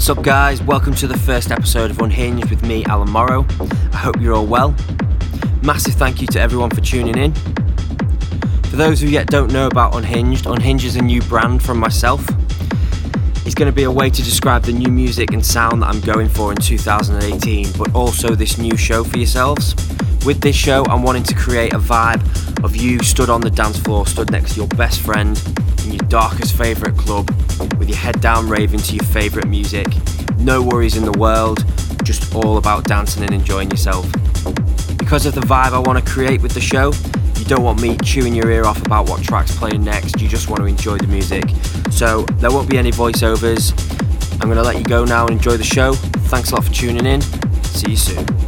What's up, guys? Welcome to the first episode of Unhinged with me, Alan Morrow. I hope you're all well. Massive thank you to everyone for tuning in. For those who yet don't know about Unhinged, Unhinged is a new brand from myself. It's going to be a way to describe the new music and sound that I'm going for in 2018, but also this new show for yourselves. With this show, I'm wanting to create a vibe of you stood on the dance floor, stood next to your best friend in your darkest favourite club, with your head down raving to your favourite music. No worries in the world, just all about dancing and enjoying yourself. Because of the vibe I want to create with the show, you don't want me chewing your ear off about what track's playing next, you just want to enjoy the music. So there won't be any voiceovers. I'm going to let you go now and enjoy the show. Thanks a lot for tuning in. See you soon.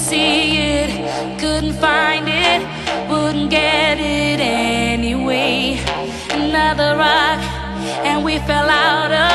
see it, couldn't find it, wouldn't get it anyway. Another rock, and we fell out of.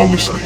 Are